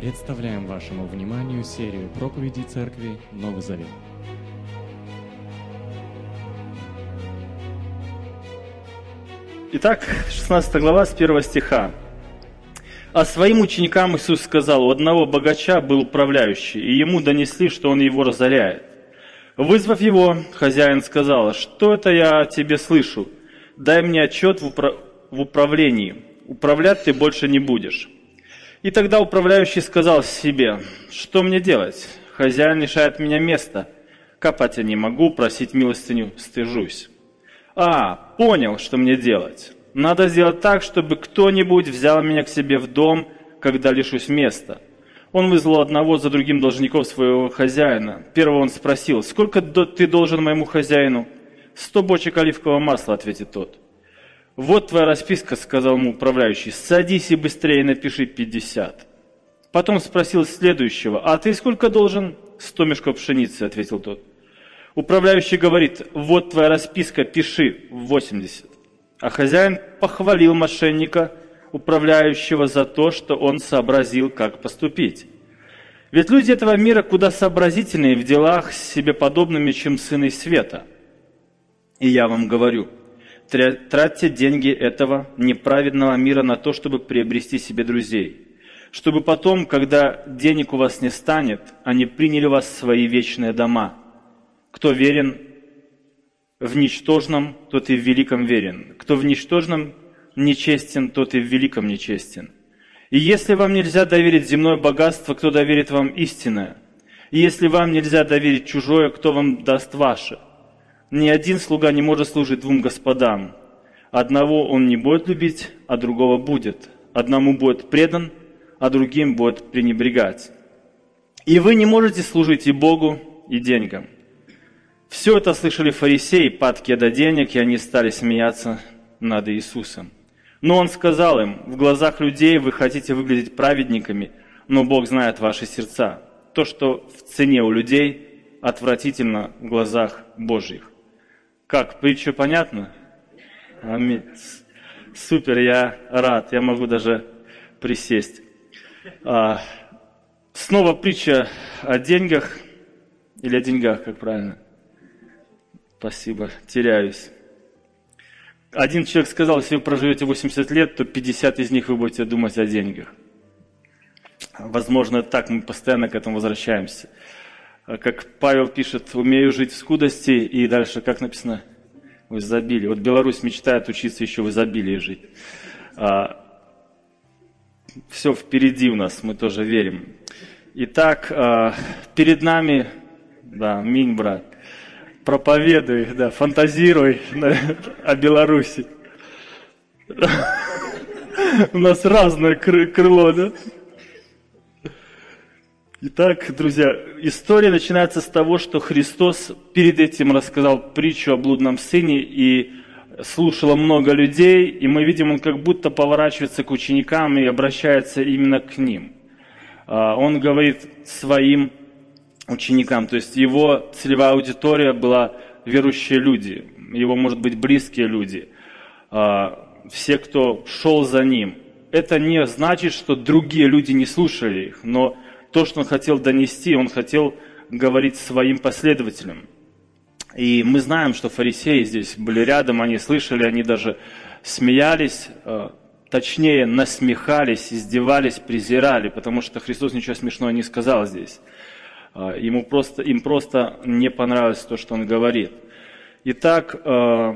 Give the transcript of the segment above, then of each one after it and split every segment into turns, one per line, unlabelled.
Представляем вашему вниманию серию проповедей Церкви Новый Завет.
Итак, 16 глава с 1 стиха. А своим ученикам Иисус сказал, у одного богача был управляющий, и ему донесли, что он его разоряет. Вызвав его, хозяин сказал, что это я о тебе слышу? Дай мне отчет в, упра- в управлении. Управлять ты больше не будешь. И тогда управляющий сказал себе, что мне делать? Хозяин лишает меня места. Копать я не могу, просить милостыню стыжусь. А, понял, что мне делать. Надо сделать так, чтобы кто-нибудь взял меня к себе в дом, когда лишусь места. Он вызвал одного за другим должников своего хозяина. Первого он спросил, сколько ты должен моему хозяину? Сто бочек оливкового масла, ответит тот. Вот твоя расписка, сказал ему управляющий, садись и быстрее напиши пятьдесят. Потом спросил следующего, а ты сколько должен? Сто мешков пшеницы, ответил тот. Управляющий говорит, вот твоя расписка, пиши восемьдесят. А хозяин похвалил мошенника, управляющего за то, что он сообразил, как поступить. Ведь люди этого мира куда сообразительнее в делах с себе подобными, чем сыны света. И я вам говорю, тратьте деньги этого неправедного мира на то, чтобы приобрести себе друзей, чтобы потом, когда денег у вас не станет, они приняли вас в свои вечные дома. Кто верен в ничтожном, тот и в великом верен. Кто в ничтожном нечестен, тот и в великом нечестен. И если вам нельзя доверить земное богатство, кто доверит вам истинное? И если вам нельзя доверить чужое, кто вам даст ваше? Ни один слуга не может служить двум господам. Одного он не будет любить, а другого будет. Одному будет предан, а другим будет пренебрегать. И вы не можете служить и Богу, и деньгам. Все это слышали фарисеи, падки до денег, и они стали смеяться над Иисусом. Но Он сказал им, в глазах людей вы хотите выглядеть праведниками, но Бог знает ваши сердца. То, что в цене у людей, отвратительно в глазах Божьих. Как, притча понятно? Аминь. Супер, я рад, я могу даже присесть. А, снова притча о деньгах, или о деньгах, как правильно – Спасибо, теряюсь. Один человек сказал, если вы проживете 80 лет, то 50 из них вы будете думать о деньгах. Возможно, так мы постоянно к этому возвращаемся. Как Павел пишет, умею жить в скудости, и дальше, как написано, в изобилии. Вот Беларусь мечтает учиться еще в изобилии жить. А, все впереди у нас, мы тоже верим. Итак, а, перед нами, да, минь, брат, проповедуй, да, фантазируй о Беларуси. У нас разное крыло, да? Итак, друзья, история начинается с того, что Христос перед этим рассказал притчу о блудном сыне и слушало много людей, и мы видим, он как будто поворачивается к ученикам и обращается именно к ним. А, он говорит своим ученикам. То есть его целевая аудитория была верующие люди, его, может быть, близкие люди, а, все, кто шел за ним. Это не значит, что другие люди не слушали их, но то, что он хотел донести, он хотел говорить своим последователям. И мы знаем, что фарисеи здесь были рядом, они слышали, они даже смеялись, а, точнее насмехались, издевались, презирали, потому что Христос ничего смешного не сказал здесь. А, ему просто, им просто не понравилось то, что он говорит. Итак, а,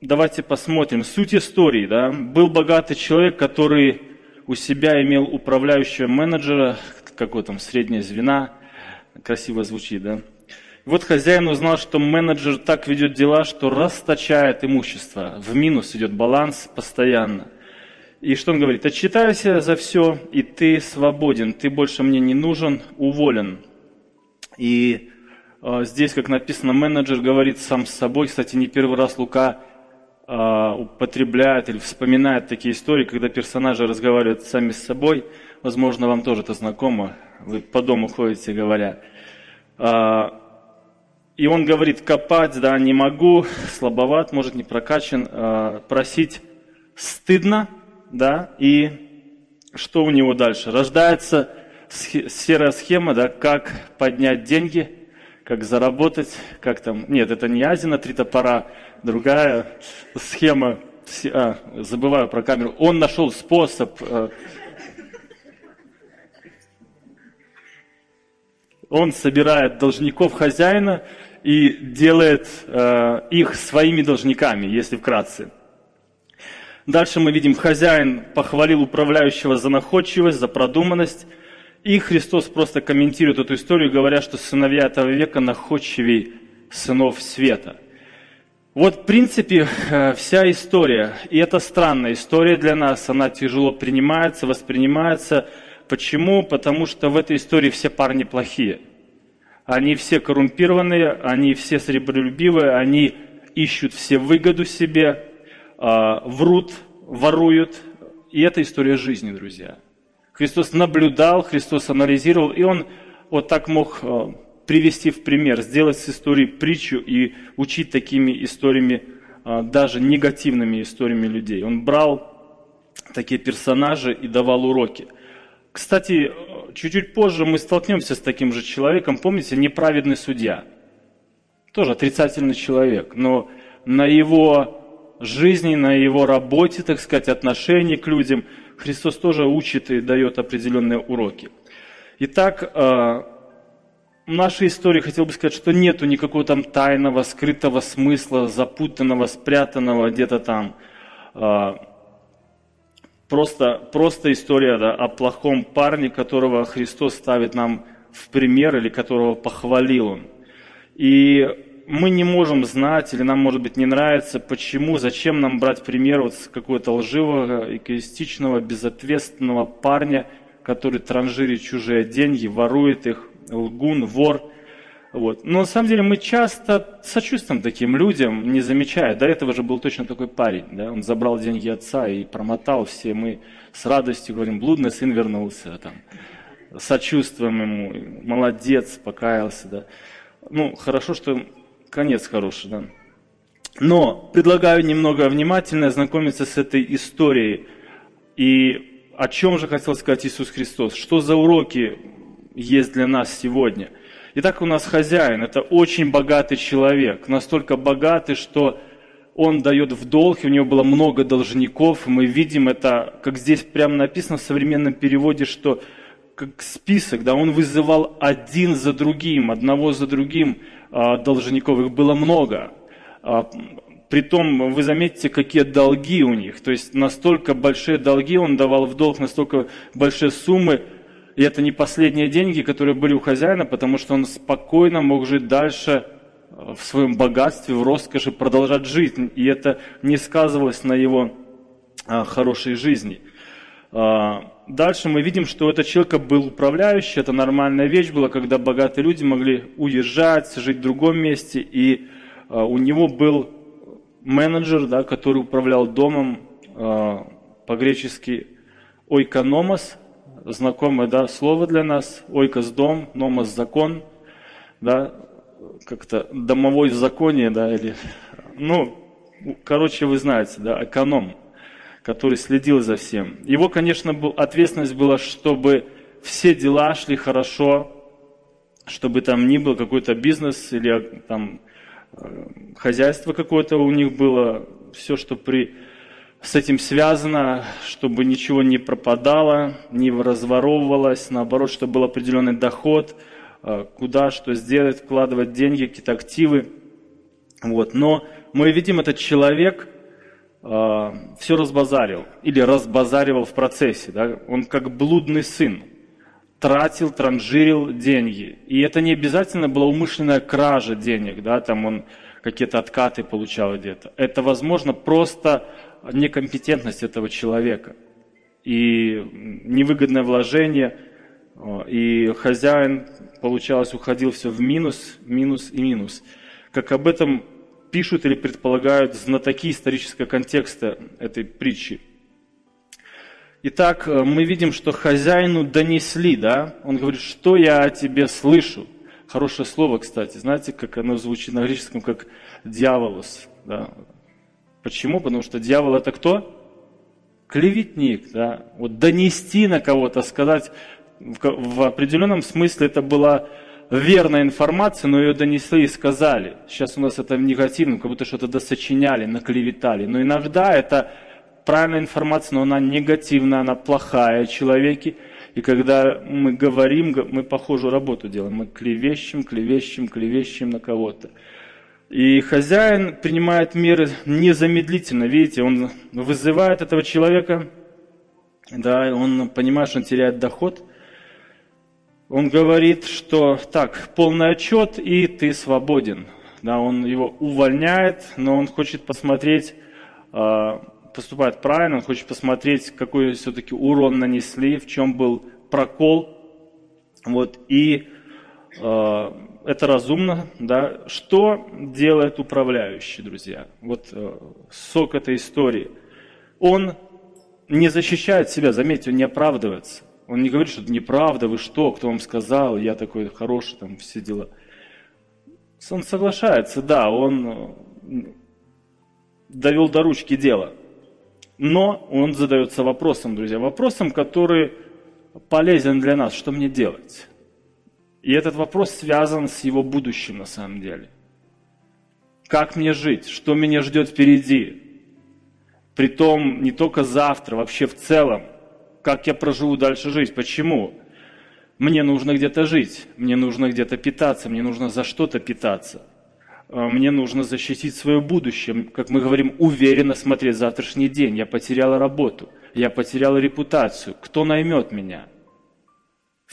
давайте посмотрим. Суть истории. Да? Был богатый человек, который у себя имел управляющего менеджера, какой там среднее звена, красиво звучит, да? вот хозяин узнал, что менеджер так ведет дела, что расточает имущество, в минус идет баланс постоянно. И что он говорит? Отчитайся за все, и ты свободен, ты больше мне не нужен, уволен. И э, здесь, как написано, менеджер говорит сам с собой. Кстати, не первый раз Лука э, употребляет или вспоминает такие истории, когда персонажи разговаривают сами с собой. Возможно, вам тоже это знакомо. Вы по дому ходите, говоря. Э, и он говорит, копать, да, не могу, слабоват, может, не прокачан, э, просить стыдно, да, и что у него дальше? Рождается серая схема, да, как поднять деньги, как заработать, как там, нет, это не Азина, три топора, другая схема, а, забываю про камеру, он нашел способ он собирает должников хозяина и делает э, их своими должниками, если вкратце. Дальше мы видим, хозяин похвалил управляющего за находчивость, за продуманность. И Христос просто комментирует эту историю, говоря, что сыновья этого века находчивей сынов света. Вот, в принципе, э, вся история. И это странная история для нас. Она тяжело принимается, воспринимается. Почему? Потому что в этой истории все парни плохие. Они все коррумпированные, они все сребролюбивые, они ищут все выгоду себе, а, врут, воруют. И это история жизни, друзья. Христос наблюдал, Христос анализировал, и Он вот так мог а, привести в пример, сделать с историей притчу и учить такими историями, а, даже негативными историями людей. Он брал такие персонажи и давал уроки. Кстати, чуть-чуть позже мы столкнемся с таким же человеком. Помните, неправедный судья. Тоже отрицательный человек, но на его жизни, на его работе, так сказать, отношении к людям, Христос тоже учит и дает определенные уроки. Итак, э, в нашей истории хотел бы сказать, что нету никакого там тайного, скрытого смысла, запутанного, спрятанного где-то там. Просто, просто история да, о плохом парне, которого Христос ставит нам в пример или которого похвалил он. И мы не можем знать, или нам, может быть, не нравится, почему, зачем нам брать пример вот с какого-то лживого, эгоистичного, безответственного парня, который транжирит чужие деньги, ворует их, лгун, вор. Вот. Но на самом деле мы часто сочувствуем таким людям, не замечая. До этого же был точно такой парень. Да? Он забрал деньги отца и промотал все. Мы с радостью говорим, блудный сын вернулся. Там. Сочувствуем ему, молодец, покаялся. Да? Ну, хорошо, что конец хороший, да. Но предлагаю немного внимательно ознакомиться с этой историей. И о чем же хотел сказать Иисус Христос? Что за уроки есть для нас сегодня? Итак, у нас хозяин, это очень богатый человек, настолько богатый, что он дает в долг, у него было много должников. Мы видим это, как здесь прямо написано в современном переводе, что как список, да, он вызывал один за другим, одного за другим а, должников, их было много. А, притом, вы заметите, какие долги у них. То есть настолько большие долги он давал в долг, настолько большие суммы. И это не последние деньги, которые были у хозяина, потому что он спокойно мог жить дальше а, в своем богатстве, в роскоши, продолжать жить. И это не сказывалось на его хорошей жизни. Дальше мы видим, что у этого человека был управляющий, это нормальная вещь была, когда богатые люди могли уезжать, жить в другом месте, и э, у него был менеджер, да, который управлял домом, э, по-гречески ойкономос, знакомое да, слово для нас, ойкос дом, номос закон, да, как-то домовой в законе, да, или, ну, короче, вы знаете, да, эконом – который следил за всем. Его, конечно, был, ответственность была, чтобы все дела шли хорошо, чтобы там ни был какой-то бизнес или там э, хозяйство какое-то у них было, все, что при, с этим связано, чтобы ничего не пропадало, не разворовывалось, наоборот, чтобы был определенный доход, э, куда что сделать, вкладывать деньги, какие-то активы. Вот. Но мы видим, этот человек – э, все разбазарил или разбазаривал в процессе. Да? Он как блудный сын тратил, транжирил деньги. И это не обязательно была умышленная кража денег, да, там он какие-то откаты получал где-то. Это, возможно, просто некомпетентность этого человека. И невыгодное вложение, и хозяин, получалось, уходил все в минус, минус и минус. Как об этом пишут или предполагают знатоки исторического контекста этой притчи. Итак, э, мы видим, что хозяину донесли, да? Он говорит, что я о тебе слышу. Хорошее слово, кстати. Знаете, как оно звучит на греческом, как дьяволос. Да? Почему? Потому что дьявол это кто? Клеветник, да? Вот донести на кого-то, сказать, в определенном смысле это была верная информация, но ее донесли и сказали. Сейчас у нас это в негативном, как будто что-то досочиняли, наклеветали. Но иногда это правильная информация, но она негативная, она плохая человеке. И когда мы говорим, мы похожую работу делаем. Мы клевещем, клевещем, клевещем на кого-то. И хозяин принимает меры незамедлительно. Видите, он вызывает этого человека, да, он понимает, что он теряет доход – он говорит, что так, полный отчет, и ты свободен. Да, он его увольняет, но он хочет посмотреть, а, поступает правильно, он хочет посмотреть, какой все-таки урон нанесли, в чем был прокол. Вот, и э, это разумно. Да. Что делает управляющий, друзья? Вот э, сок этой истории. Он не защищает себя, заметьте, он не оправдывается. Он не говорит, что это неправда, вы что, кто вам сказал, я такой хороший, там все дела. Он соглашается, да, он э, довел до ручки дело. Но он задается вопросом, друзья, вопросом, который полезен для нас, что мне делать? И этот вопрос связан с его будущим на самом деле. Как мне жить? Что меня ждет впереди? Притом не только завтра, вообще в целом как я проживу дальше жизнь. Почему? Мне нужно где-то жить, мне нужно где-то питаться, мне нужно за что-то питаться. А, мне нужно защитить свое будущее, как мы говорим, уверенно смотреть завтрашний день. Я потерял работу, я потерял репутацию. Кто наймет меня?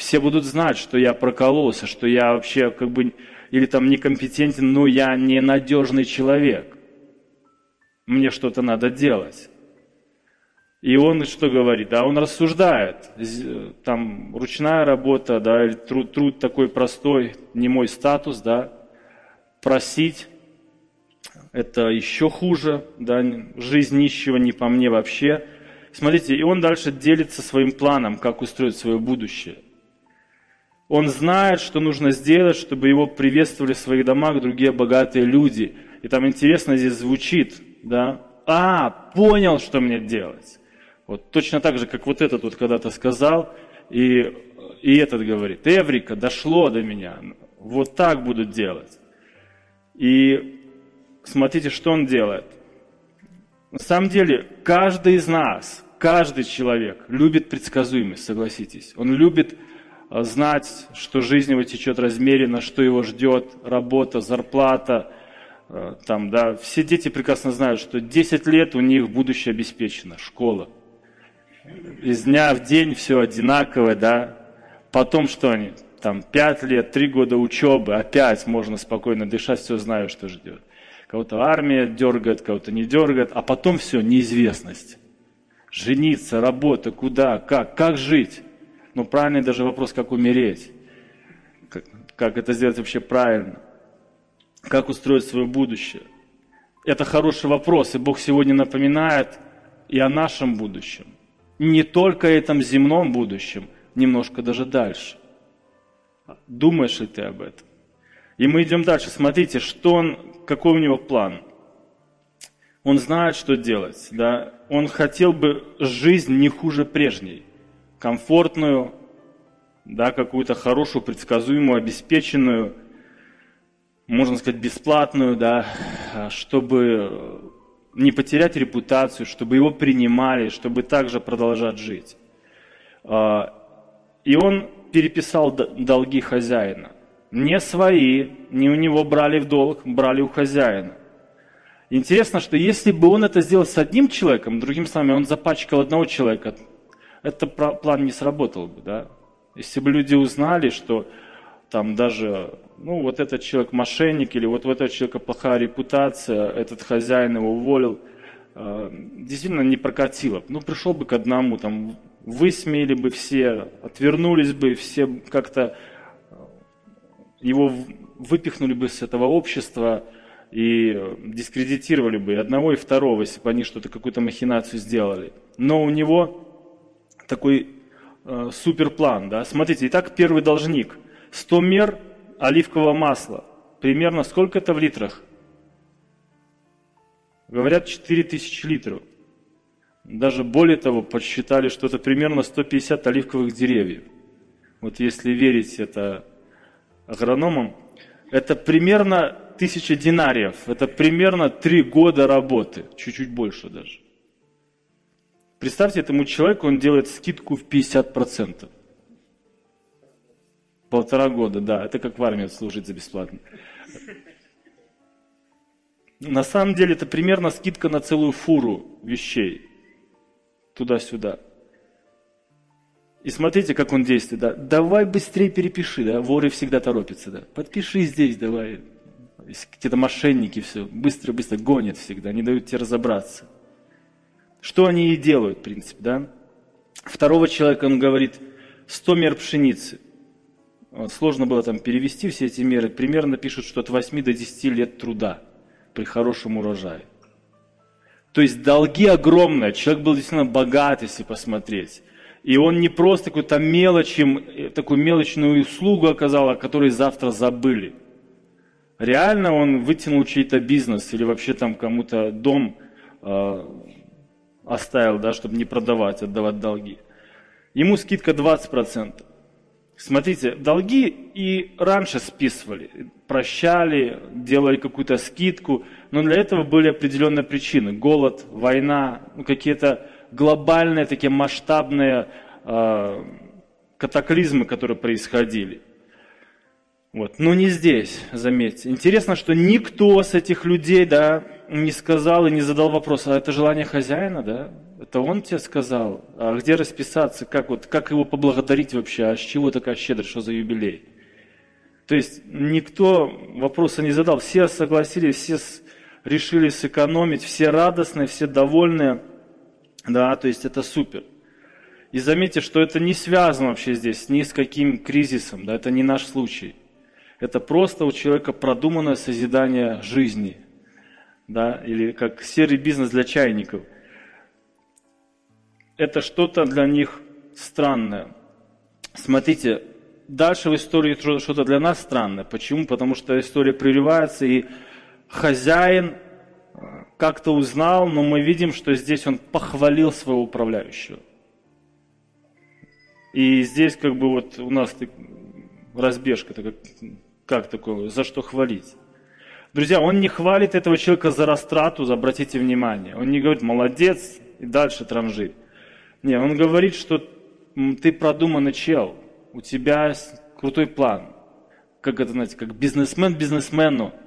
Все будут знать, что я прокололся, что я вообще как бы или там некомпетентен, но я ненадежный человек. Мне что-то надо делать. И он что говорит? Да, он рассуждает. Там ручная работа, да, или труд, труд такой простой, не мой статус, да. Просить это еще хуже, да, жизнь нищего не по мне вообще. Смотрите, и он дальше делится своим планом, как устроить свое будущее. Он знает, что нужно сделать, чтобы его приветствовали в своих домах другие богатые люди. И там интересно здесь звучит, да, а, понял, что мне делать. Вот точно так же, как вот этот вот когда-то сказал, и, и этот говорит, Эврика, дошло до меня, вот так будут делать. И смотрите, что он делает. На самом деле, каждый из нас, каждый человек любит предсказуемость, согласитесь. Он любит знать, что жизнь его течет размеренно, что его ждет, работа, зарплата. А, там, да. Все дети прекрасно знают, что 10 лет у них будущее обеспечено, школа – из дня в день все одинаковое, да. Потом что они? Там пять лет, три года учебы, опять можно спокойно дышать, все знаю, что ждет. Кого-то армия дергает, кого-то не дергает, а потом все, неизвестность. Жениться, работа, куда, как, как жить? Ну, правильный даже вопрос, как умереть. Как, как это сделать вообще правильно? Как устроить свое будущее? Это хороший вопрос, и Бог сегодня напоминает и о нашем будущем не только этом земном будущем, немножко даже дальше. Думаешь ли ты об этом? И мы идем дальше. Смотрите, что он, какой у него план. Он знает, что делать. Да? Он хотел бы жизнь не хуже прежней. Комфортную, да, какую-то хорошую, предсказуемую, обеспеченную, можно сказать, бесплатную, да, чтобы не потерять репутацию, чтобы его принимали, чтобы также продолжать жить. А, и он переписал долги хозяина. Не свои, не у него брали в долг, брали у хозяина. Интересно, что если бы он это сделал с одним человеком, другим словами, он запачкал одного человека, этот план не сработал бы, да? Если бы люди узнали, что там даже ну, вот этот человек мошенник, или вот у этого человека плохая репутация, этот хозяин его уволил, э, действительно не прокатило. Ну, пришел бы к одному, там, высмеяли бы все, отвернулись бы, все как-то э, его выпихнули бы с этого общества и дискредитировали бы и одного, и второго, если бы они что-то, какую-то махинацию сделали. Но у него такой э, суперплан, да. Смотрите, итак, первый должник. 100 мер – оливкового масла. Примерно сколько это в литрах? Говорят, 4000 литров. Даже более того, подсчитали, что это примерно 150 оливковых деревьев. вот если верить это агрономам, это примерно тысяча динариев, это примерно три года работы, чуть-чуть больше даже. Представьте, этому человеку он делает скидку в 50%. Полтора года, да, это как в армии служить за бесплатно. На самом деле это примерно скидка на целую фуру вещей. Туда-сюда. И смотрите, как он действует. Да. Давай быстрее перепиши, да. Воры всегда торопятся, да. Подпиши здесь, давай. Какие-то мошенники все быстро-быстро гонят всегда, не дают тебе разобраться. Что они и делают, в принципе, да. Второго человека он говорит, 100 мер пшеницы. Вот, сложно было там перевести все эти меры. Примерно пишут, что от 8 до 10 лет труда при хорошем урожае. То есть долги огромные. Человек был действительно богат, если посмотреть. И он не просто какую-то мелочь, э, такую мелочную услугу оказал, о которой завтра забыли. Реально он вытянул чей-то бизнес или вообще там кому-то дом э, оставил, да, чтобы не продавать, отдавать долги. Ему скидка 20%. Смотрите, долги и раньше списывали, прощали, делали какую-то скидку, но для этого были определенные причины. Голод, война, ну, какие-то глобальные, такие масштабные э, катаклизмы, которые происходили. Вот. Но не здесь, заметьте. Интересно, что никто с этих людей да, не сказал и не задал вопрос, а это желание хозяина, да? Это он тебе сказал? А где расписаться? Как, вот, как его поблагодарить вообще? А с чего такая щедрость? Что за юбилей? То есть никто вопроса не задал. Все согласились, все решили сэкономить, все радостные, все довольные. Да, то есть это супер. И заметьте, что это не связано вообще здесь ни с каким кризисом, да, это не наш случай. Это просто у человека продуманное созидание жизни, да, или как серый бизнес для чайников. Это что-то для них странное. Смотрите, дальше в истории что-то для нас странное. Почему? Потому что история прерывается, и хозяин как-то узнал, но мы видим, что здесь он похвалил своего управляющего. И здесь как бы вот у нас разбежка, как, как такое, за что хвалить? Друзья, он не хвалит этого человека за растрату, обратите внимание. Он не говорит, молодец, и дальше транжит. Не, он говорит, что ты продуманный чел, у тебя крутой план. Как это, знаете, как бизнесмен бизнесмену –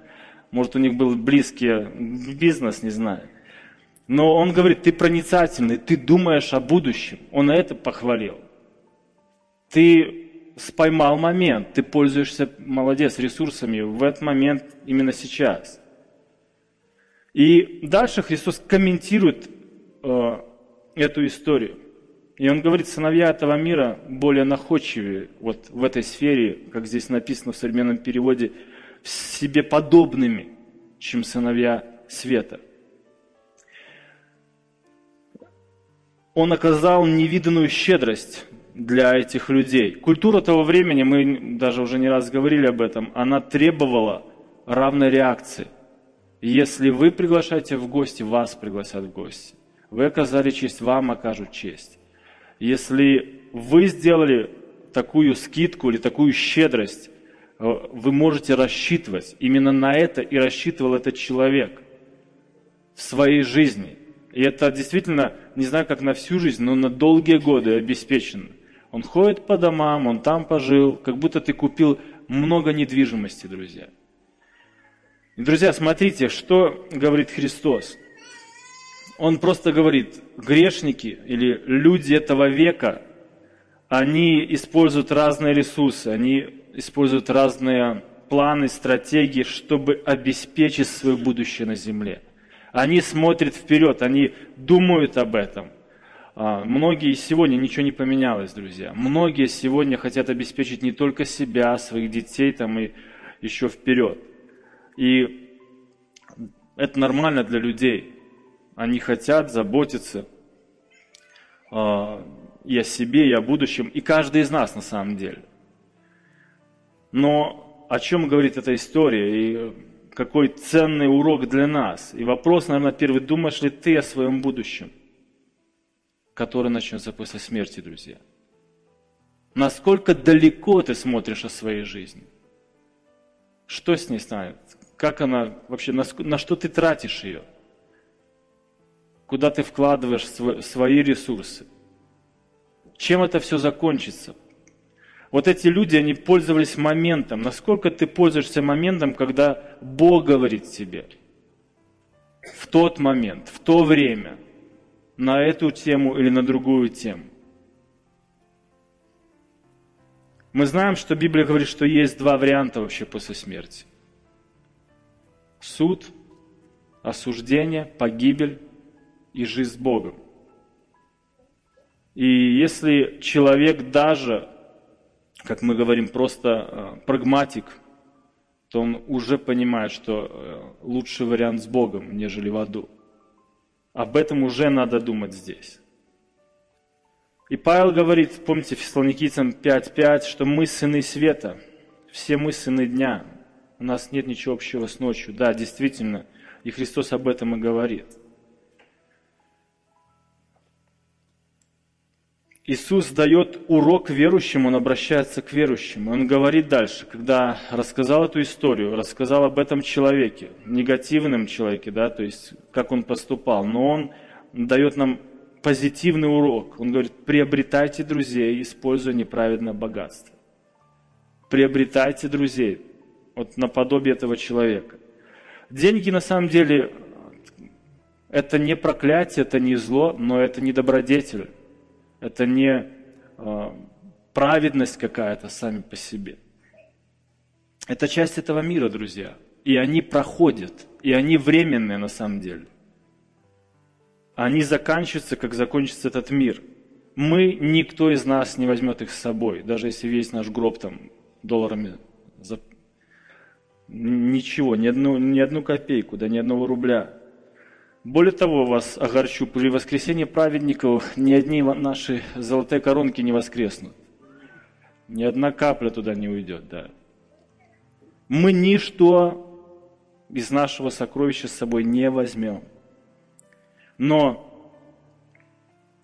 может, у них был близкий бизнес, не знаю. Но он говорит, ты проницательный, ты думаешь о будущем. Он это похвалил. Ты споймал момент, ты пользуешься, молодец, ресурсами в этот момент, именно сейчас. И дальше Христос комментирует э, эту историю. И он говорит, сыновья этого мира более находчивее вот в этой сфере, как здесь написано в современном переводе, себе подобными, чем сыновья света. Он оказал невиданную щедрость для этих людей. Культура того времени, мы даже уже не раз говорили об этом, она требовала равной реакции. Если вы приглашаете в гости, вас пригласят в гости. Вы оказали честь, вам окажут честь. Если вы сделали такую скидку или такую щедрость, Э, вы можете рассчитывать. Именно на это и рассчитывал этот человек в своей жизни. И это действительно, не знаю, как на всю жизнь, но на долгие годы обеспечено. Он ходит по домам, он там пожил, как будто ты купил много недвижимости, друзья. И, друзья, смотрите, что говорит Христос. Он просто говорит, грешники или люди этого века, они используют разные ресурсы, они используют разные планы, стратегии, чтобы обеспечить свое будущее на земле. Они смотрят вперед, они думают об этом. А, многие сегодня ничего не поменялось, друзья. Многие сегодня хотят обеспечить не только себя, своих детей там и еще вперед. И это нормально для людей. Они хотят заботиться а, и о себе, и о будущем. И каждый из нас на самом деле. Но о чем говорит эта история и какой ценный урок для нас? И вопрос, наверное, первый, думаешь ли ты о своем будущем, которое начнется после смерти, друзья? Насколько далеко ты смотришь о своей жизни? Что с ней станет? Как она вообще, на, на что ты тратишь ее? Куда ты вкладываешь свои ресурсы? Чем это все закончится? Вот эти люди, они пользовались моментом. Насколько ты пользуешься моментом, когда Бог говорит тебе? В тот момент, в то время, на эту тему или на другую тему. Мы знаем, что Библия говорит, что есть два варианта вообще после смерти. Суд, осуждение, погибель и жизнь с Богом. И если человек даже, как мы говорим, просто э, прагматик, то он уже понимает, что э, лучший вариант с Богом, нежели в аду. Об этом уже надо думать здесь. И Павел говорит, помните, Фессалоникийцам 5.5, что мы сыны света, все мы сыны дня. У нас нет ничего общего с ночью. Да, действительно, и Христос об этом и говорит. Иисус дает урок верующим, Он обращается к верующим. Он говорит дальше, когда рассказал эту историю, рассказал об этом человеке, негативном человеке, да, то есть как он поступал. Но Он дает нам позитивный урок. Он говорит, приобретайте друзей, используя неправедное богатство. Приобретайте друзей. Вот наподобие этого человека. Деньги на самом деле это не проклятие, это не зло, но это не добродетель. Это не э, праведность какая-то сами по себе. Это часть этого мира, друзья. И они проходят, и они временные на самом деле они заканчиваются, как закончится этот мир. Мы, никто из нас не возьмет их с собой, даже если весь наш гроб там долларами за... Ничего, ни одну, ни одну копейку, да ни одного рубля. Более того, вас огорчу, при воскресении праведников ни одни наши золотые коронки не воскреснут. Ни одна капля туда не уйдет, да. Мы ничто из нашего сокровища с собой не возьмем. Но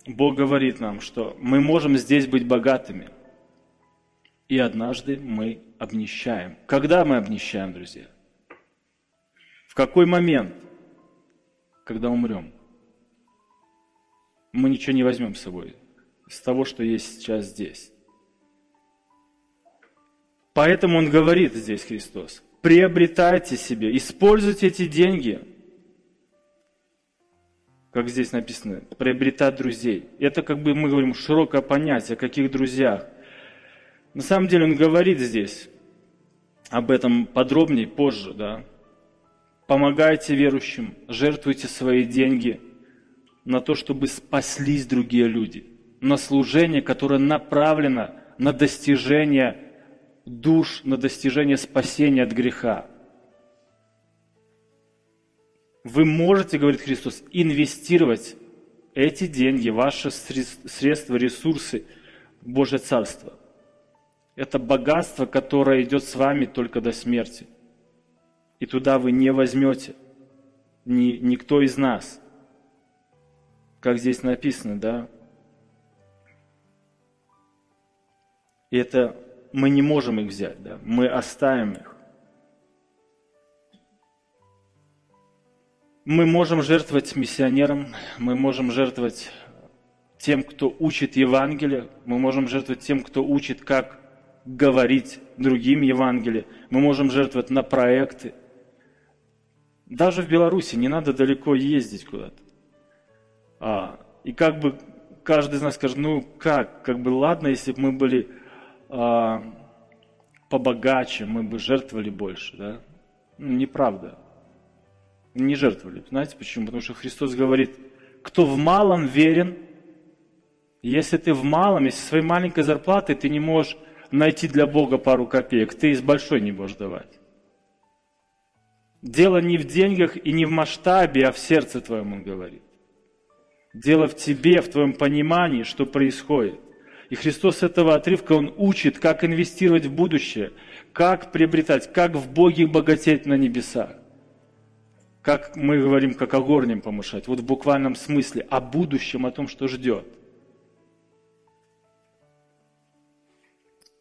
Бог говорит нам, что мы можем здесь быть богатыми. И однажды мы обнищаем. Когда мы обнищаем, друзья? В какой момент? Когда умрем. Мы ничего не возьмем с собой из того, что есть сейчас здесь. Поэтому Он говорит здесь, Христос, приобретайте себе, используйте эти деньги – как здесь написано, приобретать друзей. Это как бы мы говорим широкое понятие, о каких друзьях. На самом деле он говорит здесь об этом подробнее позже, да. Помогайте верующим, жертвуйте свои деньги на то, чтобы спаслись другие люди, на служение, которое направлено на достижение душ, на достижение спасения от греха. Вы можете, говорит Христос, инвестировать эти деньги, ваши средства, ресурсы в Божье Царство. Это богатство, которое идет с вами только до смерти. И туда вы не возьмете ни, никто из нас. Как здесь написано, да? И это мы не можем их взять, да? Мы оставим их. Мы можем жертвовать миссионерам, мы можем жертвовать тем, кто учит Евангелие, мы можем жертвовать тем, кто учит, как говорить другим Евангелие, мы можем жертвовать на проекты. Даже в Беларуси не надо далеко ездить куда-то. А, и как бы каждый из нас скажет, ну как, как бы ладно, если бы мы были а, побогаче, мы бы жертвовали больше, да? Ну, неправда не жертвовали. Знаете почему? Потому что Христос говорит, кто в малом верен, если ты в малом, если своей маленькой зарплатой ты не можешь найти для Бога пару копеек, ты из большой не можешь давать. Дело не в деньгах и не в масштабе, а в сердце твоем, он говорит. Дело в тебе, в твоем понимании, что происходит. И Христос с этого отрывка, Он учит, как инвестировать в будущее, как приобретать, как в Боге богатеть на небесах как мы говорим, как о горнем помышать, вот в буквальном смысле, о будущем, о том, что ждет.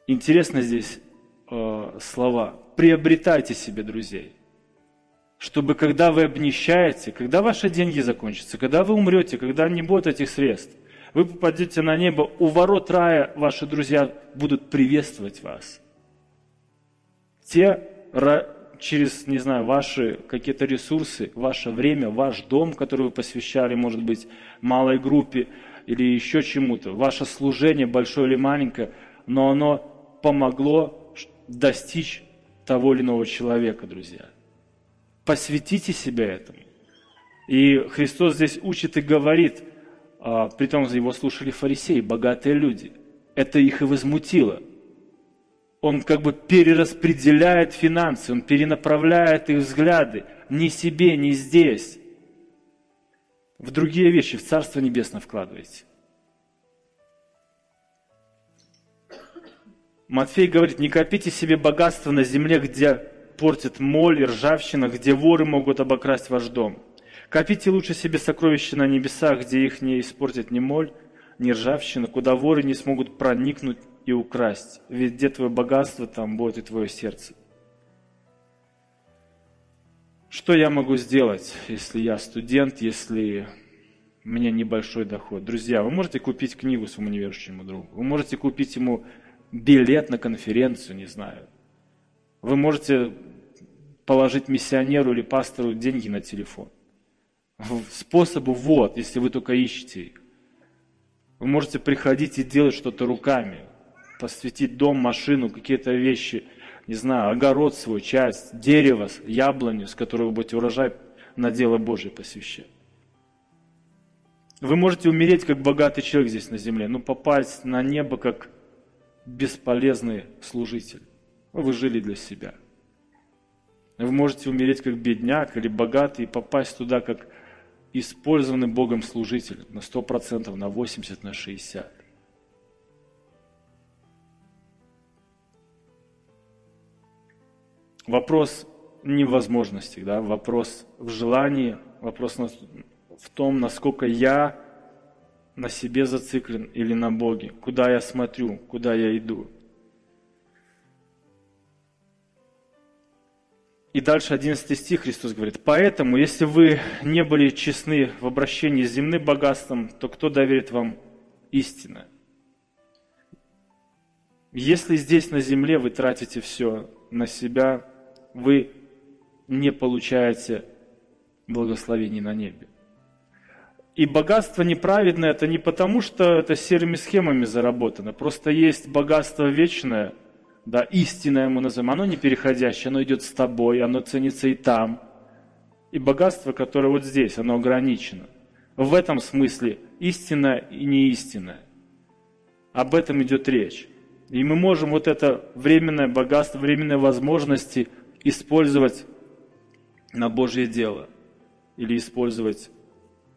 интересно здесь э, слова. Приобретайте себе друзей. Чтобы когда вы обнищаете, когда ваши деньги закончатся, когда вы умрете, когда не будет этих средств, вы попадете на небо, у ворот рая ваши друзья будут приветствовать вас. Те через, не знаю, ваши какие-то ресурсы, ваше время, ваш дом, который вы посвящали, может быть, малой группе или еще чему-то, ваше служение, большое или маленькое, но оно помогло достичь того или иного человека, друзья. Посвятите себя этому. И Христос здесь учит и говорит, а, при том его слушали фарисеи, богатые люди. Это их и возмутило – он как бы перераспределяет финансы, он перенаправляет их взгляды не себе, не здесь. В другие вещи, в Царство Небесное вкладываете. Матфей говорит, не копите себе богатство на земле, где портит моль и ржавчина, где воры могут обокрасть ваш дом. Копите лучше себе сокровища на небесах, где их не испортит ни моль, ни ржавчина, куда воры не смогут проникнуть и украсть. Ведь где твое богатство, там будет и твое сердце. Что я могу сделать, если я студент, если у меня небольшой доход? Друзья, вы можете купить книгу своему неверующему другу. Вы можете купить ему билет на конференцию, не знаю. Вы можете положить миссионеру или пастору деньги на телефон. Способы вот, если вы только ищете их. Вы можете приходить и делать что-то руками посвятить дом, машину, какие-то вещи, не знаю, огород свой, часть, дерево, яблоню, с которой вы будете урожай на дело Божие посвящать. Вы можете умереть как богатый человек здесь на земле, но попасть на небо как бесполезный служитель. Вы жили для себя. Вы можете умереть как бедняк или богатый и попасть туда как использованный Богом служитель на 100%, на 80%, на 60%. Вопрос не в возможностях, да, вопрос в желании, вопрос в том, насколько я на себе зациклен или на Боге, куда я смотрю, куда я иду. И дальше 11 стих Христос говорит, «Поэтому, если вы не были честны в обращении с земным богатством, то кто доверит вам истинное? Если здесь на земле вы тратите все на себя, вы не получаете благословений на небе. И богатство неправедное, это не потому, что это серыми схемами заработано. Просто есть богатство вечное, да, истинное мы называем. Оно не переходящее, оно идет с тобой, оно ценится и там. И богатство, которое вот здесь, оно ограничено. В этом смысле истинное и неистинное. Об этом идет речь. И мы можем вот это временное богатство, временные возможности – использовать на Божье дело или использовать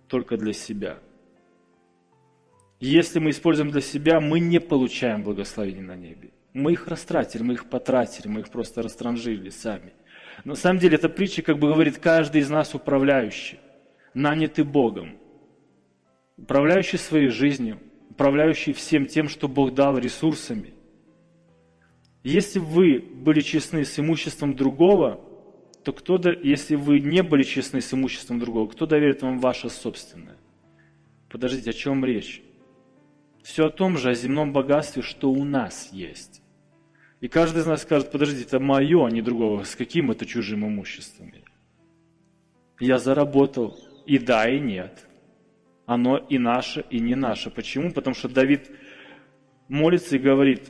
только для себя. Если мы используем для себя, мы не получаем благословения на небе. Мы их растратили, мы их потратили, мы их просто растранжили сами. На самом деле эта притча как бы говорит, каждый из нас управляющий, нанятый Богом, управляющий своей жизнью, управляющий всем тем, что Бог дал ресурсами – если вы были честны с имуществом другого, то кто, если вы не были честны с имуществом другого, кто доверит вам ваше собственное? Подождите, о чем речь? Все о том же, о земном богатстве, что у нас есть. И каждый из нас скажет, подождите, это мое, а не другого. С каким это чужим имуществом? Я заработал и да, и нет. Оно и наше, и не наше. Почему? Потому что Давид молится и говорит,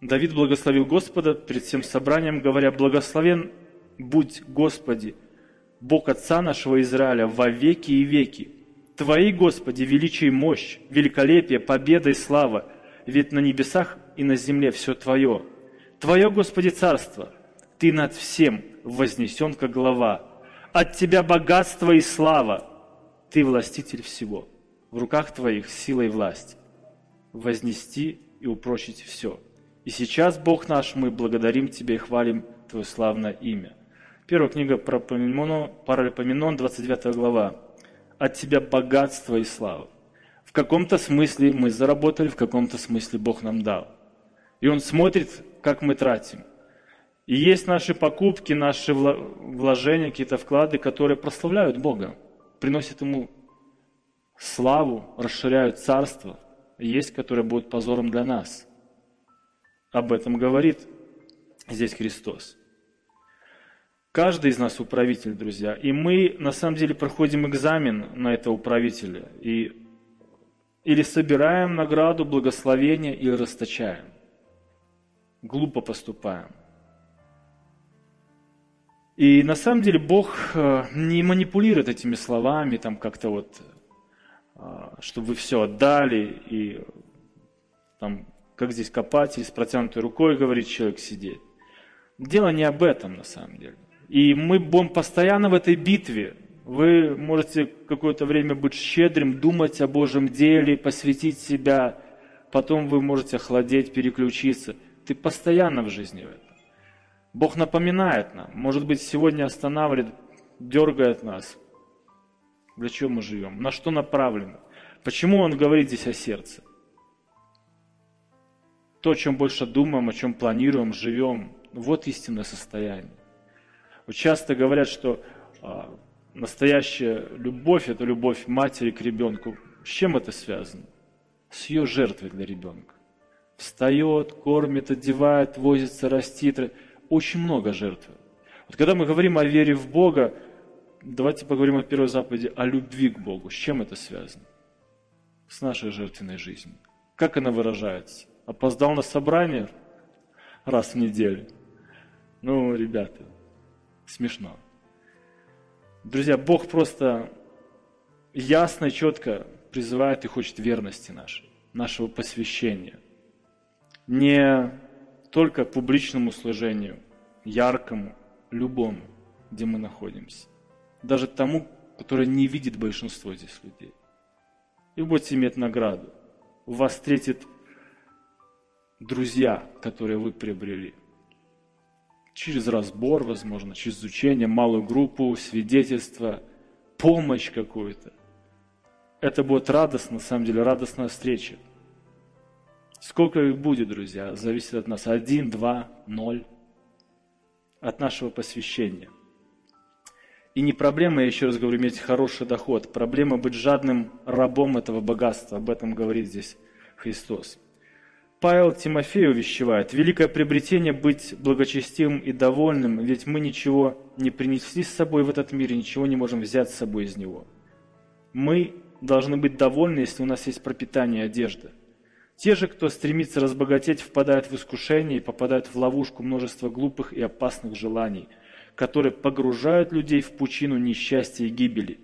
Давид благословил Господа перед всем собранием, говоря, «Благословен будь Господи, Бог Отца нашего Израиля, во веки и веки. Твои, Господи, величие и мощь, великолепие, победа и слава, ведь на небесах и на земле все Твое. Твое, Господи, царство, Ты над всем вознесен, как глава. От Тебя богатство и слава, Ты властитель всего. В руках Твоих сила и власть. Вознести и упрочить все. И сейчас, Бог наш, мы благодарим Тебя и хвалим Твое славное имя. Первая книга про Паралипоменон, 29 глава. От Тебя богатство и слава. В каком-то смысле мы заработали, в каком-то смысле Бог нам дал. И Он смотрит, как мы тратим. И есть наши покупки, наши вложения, какие-то вклады, которые прославляют Бога, приносят Ему славу, расширяют царство. И есть, которые будут позором для нас. Об этом говорит здесь Христос. Каждый из нас управитель, друзья. И мы, на самом деле, проходим экзамен на этого управителя. И или собираем награду, благословение, или расточаем. Глупо поступаем. И на самом деле Бог э, не манипулирует этими словами, там как-то вот, э, чтобы вы все отдали, и там, как здесь копать, или с протянутой рукой, говорит человек, сидеть. Дело не об этом на самом деле. И мы будем постоянно в этой битве. Вы можете какое-то время быть щедрым, думать о Божьем деле, посвятить себя. Потом вы можете охладеть, переключиться. Ты постоянно в жизни в этом. Бог напоминает нам. Может быть, сегодня останавливает, дергает нас. Для чего мы живем? На что направлено? Почему Он говорит здесь о сердце? То, о чем больше думаем, о чем планируем, живем, вот истинное состояние. Вот часто говорят, что а, настоящая любовь – это любовь матери к ребенку. С чем это связано? С ее жертвой для ребенка. Встает, кормит, одевает, возится, растит. Очень много жертв. Вот когда мы говорим о вере в Бога, давайте поговорим о первой заповеди, о любви к Богу. С чем это связано? С нашей жертвенной жизнью. Как она выражается? Опоздал на собрание раз в неделю. Ну, ребята, смешно. Друзья, Бог просто ясно и четко призывает и хочет верности нашей, нашего посвящения. Не только публичному служению, яркому, любому, где мы находимся. Даже тому, который не видит большинство здесь людей. И будете иметь награду. Вас встретят друзья, которые вы приобрели – через разбор, возможно, через изучение, малую группу, свидетельство, помощь какую-то. Это будет радостно, на самом деле, радостная встреча. Сколько их будет, друзья, зависит от нас. Один, два, ноль. От нашего посвящения. И не проблема, я еще раз говорю, иметь хороший доход. Проблема быть жадным рабом этого богатства. Об этом говорит здесь Христос. Павел Тимофею увещевает, великое приобретение быть благочестивым и довольным, ведь мы ничего не принесли с собой в этот мир и ничего не можем взять с собой из него. Мы должны быть довольны, если у нас есть пропитание и одежда. Те же, кто стремится разбогатеть, впадают в искушение и попадают в ловушку множества глупых и опасных желаний, которые погружают людей в пучину несчастья и гибели.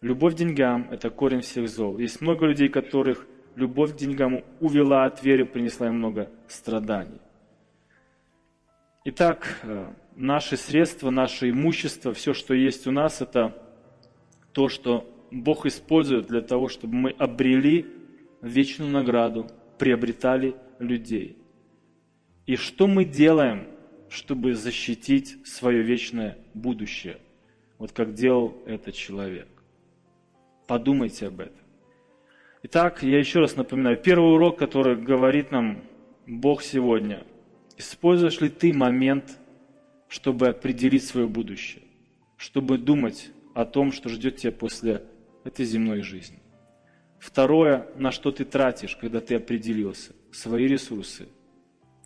Любовь к деньгам – это корень всех зол. Есть много людей, которых – любовь к деньгам увела от веры, принесла им много страданий. Итак, э, наши средства, наше имущество, все, что есть у нас, это то, что Бог использует для того, чтобы мы обрели вечную награду, приобретали людей. И что мы делаем, чтобы защитить свое вечное будущее? Вот как делал этот человек. Подумайте об этом. Итак, я еще раз напоминаю, первый урок, который говорит нам Бог сегодня. Используешь ли ты момент, чтобы определить свое будущее, чтобы думать о том, что ждет тебя после этой земной жизни. Второе, на что ты тратишь, когда ты определился, свои ресурсы,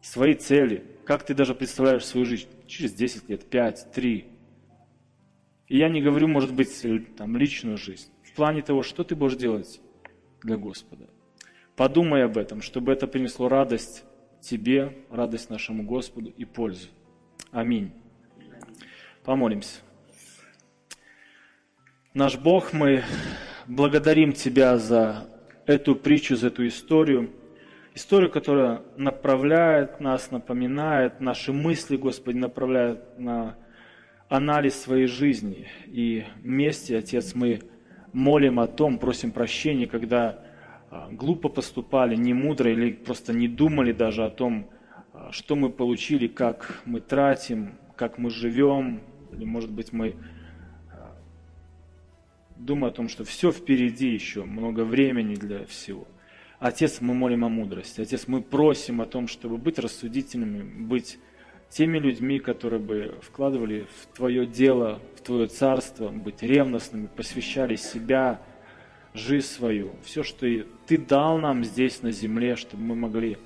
свои цели, как ты даже представляешь свою жизнь через 10 лет, 5, 3. И я не говорю, может быть, там, личную жизнь. В плане того, что ты будешь делать для Господа. Подумай об этом, чтобы это принесло радость тебе, радость нашему Господу и пользу. Аминь. Помолимся. Наш Бог, мы благодарим Тебя за эту притчу, за эту историю. Историю, которая направляет нас, напоминает наши мысли, Господи, направляет на анализ своей жизни. И вместе, Отец, мы молим о том, просим прощения, когда а, глупо поступали, не мудро или просто не думали даже о том, а, что мы получили, как мы тратим, как мы живем, или может быть мы думаем о том, что все впереди еще, много времени для всего. Отец, мы молим о мудрости. Отец, мы просим о том, чтобы быть рассудительными, быть теми людьми, которые бы вкладывали в Твое дело, в Твое царство, быть ревностными, посвящали себя, жизнь свою, все, что Ты дал нам здесь на земле, чтобы мы могли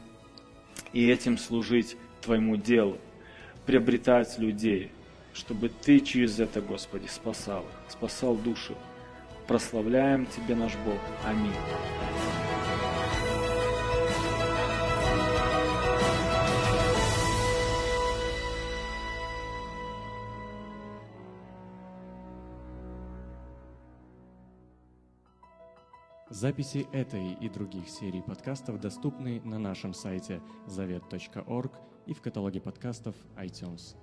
и этим служить Твоему делу, приобретать людей, чтобы Ты через это, Господи, спасал их, спасал души. Прославляем Тебе, наш Бог. Аминь.
Записи этой и других серий подкастов доступны на нашем сайте завет.орг и в каталоге подкастов iTunes.